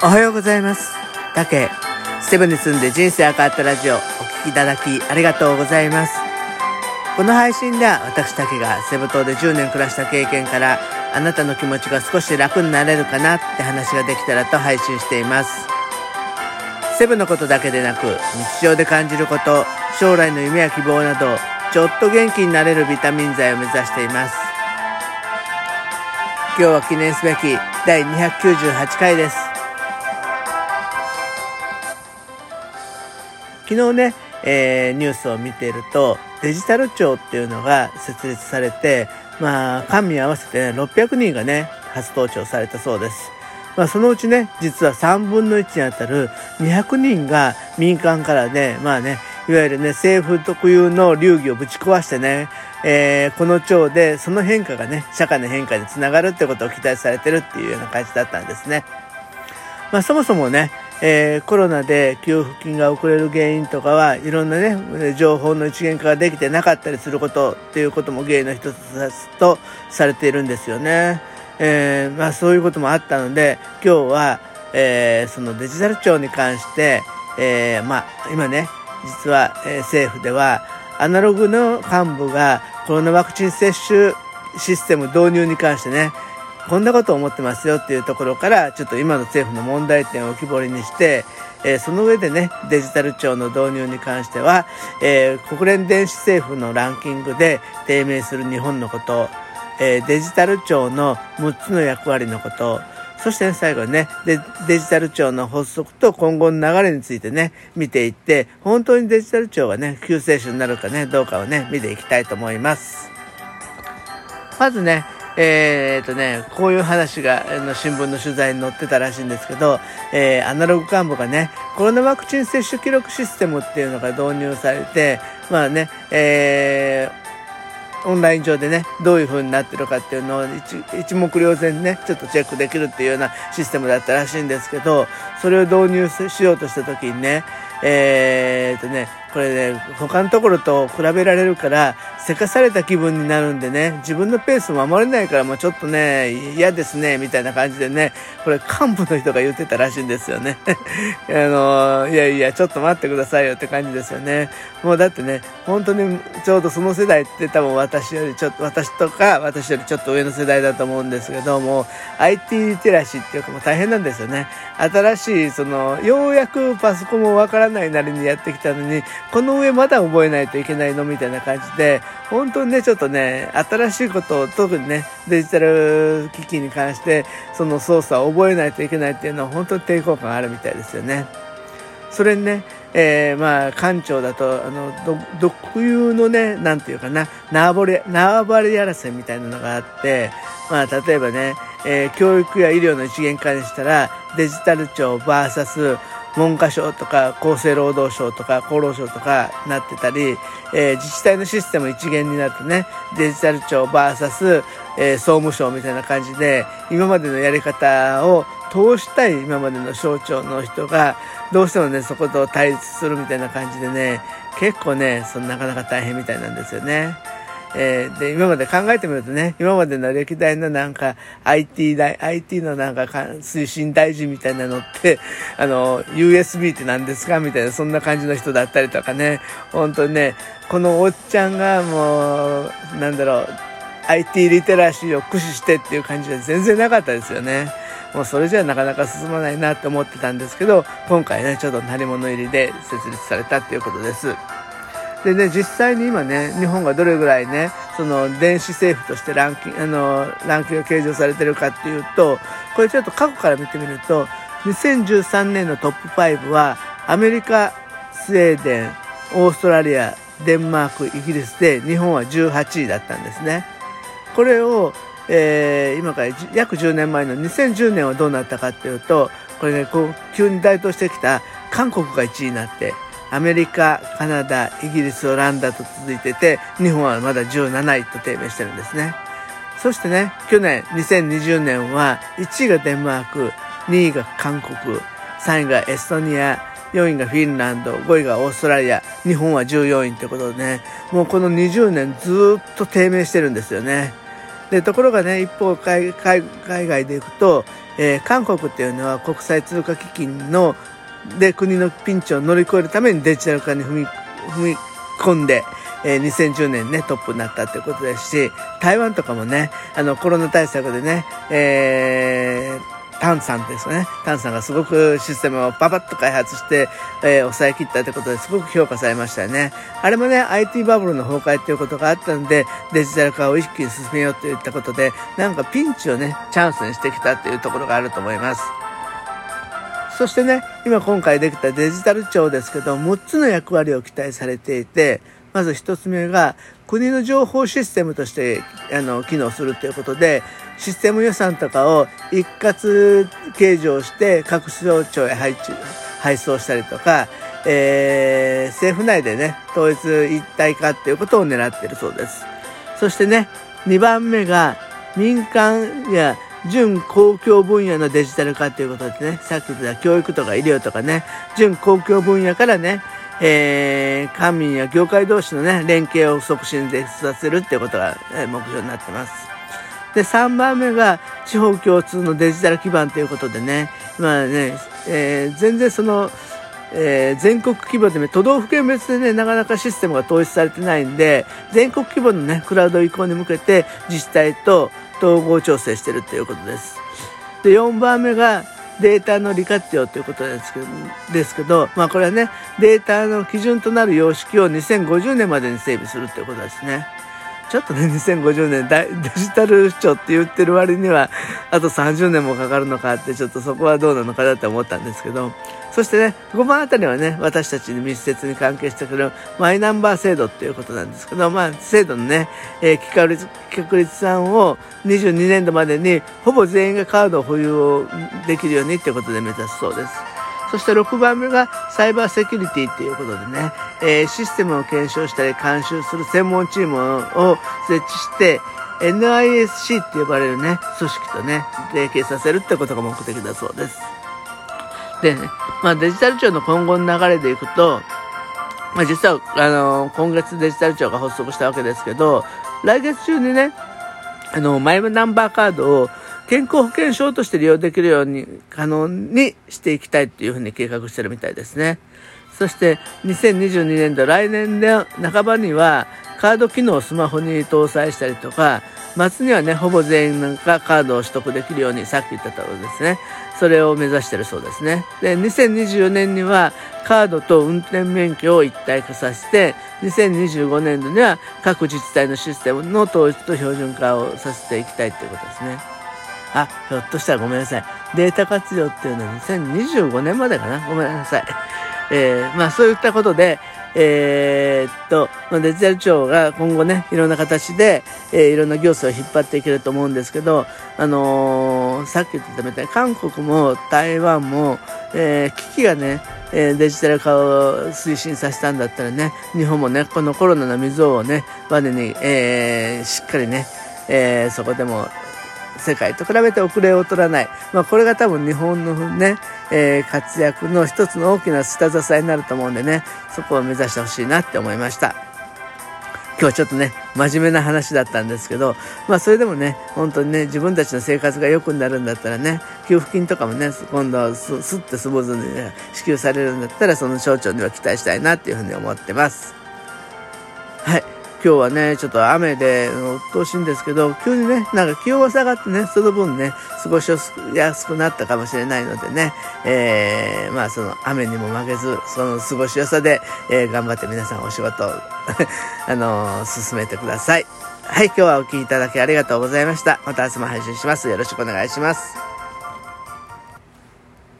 おはようございます。たけ、セブンに住んで人生変わったラジオ、お聞きいただきありがとうございます。この配信では私だけがセブ島で10年暮らした経験から、あなたの気持ちが少し楽になれるかなって話ができたらと配信しています。セブのことだけでなく、日常で感じること、将来の夢や希望など、ちょっと元気になれるビタミン剤を目指しています。今日は記念すべき第298回です。昨日ね、えーニュースを見ているとデジタル庁っていうのが設立されてまあ官民合わせて、ね、600人がね初登庁されたそうです。まあ、そのうちね実は3分の1にあたる200人が民間からねまあねいわゆるね政府特有の流儀をぶち壊してね、えーこの庁でその変化がね社会の変化につながるってことを期待されてるっていうような感じだったんですね。まあ、そもそもね、えーコロナで給付金が遅れる原因とかはいろんなね情報の一元化ができてなかったりすることっていうことも原因の一つとされているんですよね。えーまあ、そういうこともあったので今日は、えーそのデジタル庁に関して、えまあ、今ね実は、え政府ではアナログの幹部がコロナワクチン接種システム導入に関してねこんなことを思ってますよっていうところからちょっと今の政府の問題点を浮き彫りにして、えーその上でねデジタル庁の導入に関しては、えー国連電子政府のランキングで低迷する日本のこと、えーデジタル庁の6つの役割のことそして、ね、最後にねデデジタル庁の発足と今後の流れについてね見ていって本当にデジタル庁がね救世主になるかねどうかをね見ていきたいと思います。まずね、えーっとね、こういう話があの新聞の取材に載ってたらしいんですけど、えーアナログ幹部がね、コロナワクチン接種記録システムっていうのが導入されて、まあね、えーオンライン上でね、どういう風になってるかっていうのを一目瞭然ね、ちょっとチェックできるっていうようなシステムだったらしいんですけど、それを導入しようとした時にね、えーっとね、これね、他のところと比べられるから、せかされた気分になるんでね、自分のペース守れないから、もうちょっとね、嫌ですね、みたいな感じでね、これ幹部の人が言ってたらしいんですよね。あの、いやいや、ちょっと待ってくださいよって感じですよね。もうだってね、本当にちょうどその世代って多分私よりちょっと、私とか私よりちょっと上の世代だと思うんですけども、IT リテラシーっていうかもう大変なんですよね。新しい、その、ようやくパソコンもわからないなりにやってきたのに、この上まだ覚えないといけないのみたいな感じで、本当にね、ちょっとね、新しいことを特にね、デジタル機器に関して、その操作を覚えないといけないっていうのは本当に抵抗感あるみたいですよね。それにね、えーまあ館長だとあのど独有のねなんていうかな縄張り縄張り争いみたいなのがあってまあ例えばね、えー教育や医療の一元化にしたらデジタル庁 VS 文科省とか厚生労働省とか厚労省とかなってたり、えー自治体のシステム一元になるとねデジタル庁 VS、えー総務省みたいな感じで今までのやり方を通したい今までの省庁の人がどうしてもねそこと対立するみたいな感じでね結構ねそのなかなか大変みたいなんですよね。えーで今まで考えてみるとね今までの歴代のなんか IT 大 IT のなんかか推進大臣みたいなのってあの USB って何ですかみたいなそんな感じの人だったりとかね本当にねこのおっちゃんがもうなんだろう IT リテラシーを駆使してっていう感じは全然なかったですよね。もうそれじゃなかなか進まないなって思ってたんですけど、今回ね、ちょっと鳴り物入りで設立されたっていうことです。でね、実際に今ね、日本がどれぐらいね、その電子政府としてランキング、あの、ランキングが計上されてるかっていうと、これちょっと過去から見てみると、2013年のトップ5は、アメリカ、スウェーデン、オーストラリア、デンマーク、イギリスで、日本は18位だったんですね。これを、えー今から約10年前の2010年はどうなったかっていうとこれねこう急に台頭してきた韓国が1位になってアメリカカナダイギリスオランダと続いてて日本はまだ17位と低迷してるんですね。そしてね去年2020年は1位がデンマーク2位が韓国3位がエストニア4位がフィンランド5位がオーストラリア日本は14位ってことでねもうこの20年ずっと低迷してるんですよね。でところがね一方海外で行くと、えー、韓国っていうのは国際通貨基金ので国のピンチを乗り越えるためにデジタル化に踏み踏み込んで、えー、2010年ねトップになったということですし台湾とかもねあのコロナ対策でね、えータンさんですね。タンさんがすごくシステムをパパッと開発して、えー、抑え切ったということですごく評価されましたよね。あれもね、IT バブルの崩壊ということがあったので、デジタル化を一気に進めようといったことで、なんかピンチをね、チャンスにしてきたというところがあると思います。そしてね、今今回できたデジタル庁ですけど、6つの役割を期待されていて、まず1つ目が、国の情報システムとしてあの機能するということで、システム予算とかを一括計上して各省庁へ配置配送したりとか、えー、政府内でね統一一体化っていうことを狙っているそうです。そしてね2番目が民間や準公共分野のデジタル化ということでね。さっき言った教育とか医療とかね。準公共分野からねえー、官民や業界同士のね連携を促進させるっていうことが、え、目標になってます。で、3番目が地方共通のデジタル基盤ということでね、まあね、えー、全然その、えー、全国規模で、ね、都道府県別でね、なかなかシステムが統一されてないんで、全国規模のね、クラウド移行に向けて自治体と統合調整してるということです。で、4番目がデータの利活用ということですけど、ですけどまあこれはね、データの基準となる様式を2050年までに整備するということですね。ちょっとね、2050年デジタル庁って言ってる割には、あと30年もかかるのかって、ちょっとそこはどうなのかなって思ったんですけど、そしてね、5番あたりはね、私たちに密接に関係してくるマイナンバー制度っていうことなんですけど、まあ、制度のね、えー、企画確立さんを22年度までに、ほぼ全員がカードを保有できるようにっていうことで目指すそうです。そして6番目がサイバーセキュリティっていうことでね、え、システムを検証したり監修する専門チームを設置して、NISC って呼ばれるね、組織とね、提携させるってことが目的だそうです。でね、まあデジタル庁の今後の流れでいくと、まあ実は、あの、今月デジタル庁が発足したわけですけど、来月中にね、あの、マイナンバーカードを健康保険証として利用できるように可能にしていきたいっていうふうに計画してるみたいですね。そして2022年度来年で半ばにはカード機能をスマホに搭載したりとか末にはねほぼ全員がカードを取得できるようにさっき言ったところですねそれを目指してるそうですねで2024年にはカードと運転免許を一体化させて2025年度には各自治体のシステムの統一と標準化をさせていきたいということですね。あ、ひょっとしたらごめんなさい。データ活用っていうのは2025年までかなごめんなさい。えー、まあそういったことで、えー、っと、まあ、デジタル庁が今後ね、いろんな形で、えー、いろんな行政を引っ張っていけると思うんですけど、あのー、さっき言ってたみたいに、韓国も台湾も、えー、機がね、えデジタル化を推進させたんだったらね、日本もね、このコロナの溝をね、までに、えしっかりね、えそこでも世界と比べて遅れを取らない。まあ、これが多分日本のね、えー、活躍の一つの大きな下支えになると思うんでね、そこを目指してほしいなって思いました。今日はちょっとね、真面目な話だったんですけど、まあそれでもね、本当にね、自分たちの生活が良くなるんだったらね、給付金とかもね、今度す、すってスムーズに、ね、支給されるんだったら、その省庁には期待したいなっていうふうに思ってます。はい。今日はね、ちょっと雨で、うっとうしいんですけど、急にね、なんか気温が下がってね、その分ね、過ごしやすくなったかもしれないのでね、えー、まあその雨にも負けず、その過ごしやさで、えー、頑張って皆さんお仕事を あのー、進めてください。はい、今日はお聴きいただきありがとうございました。また明日も配信します。よろしくお願いします。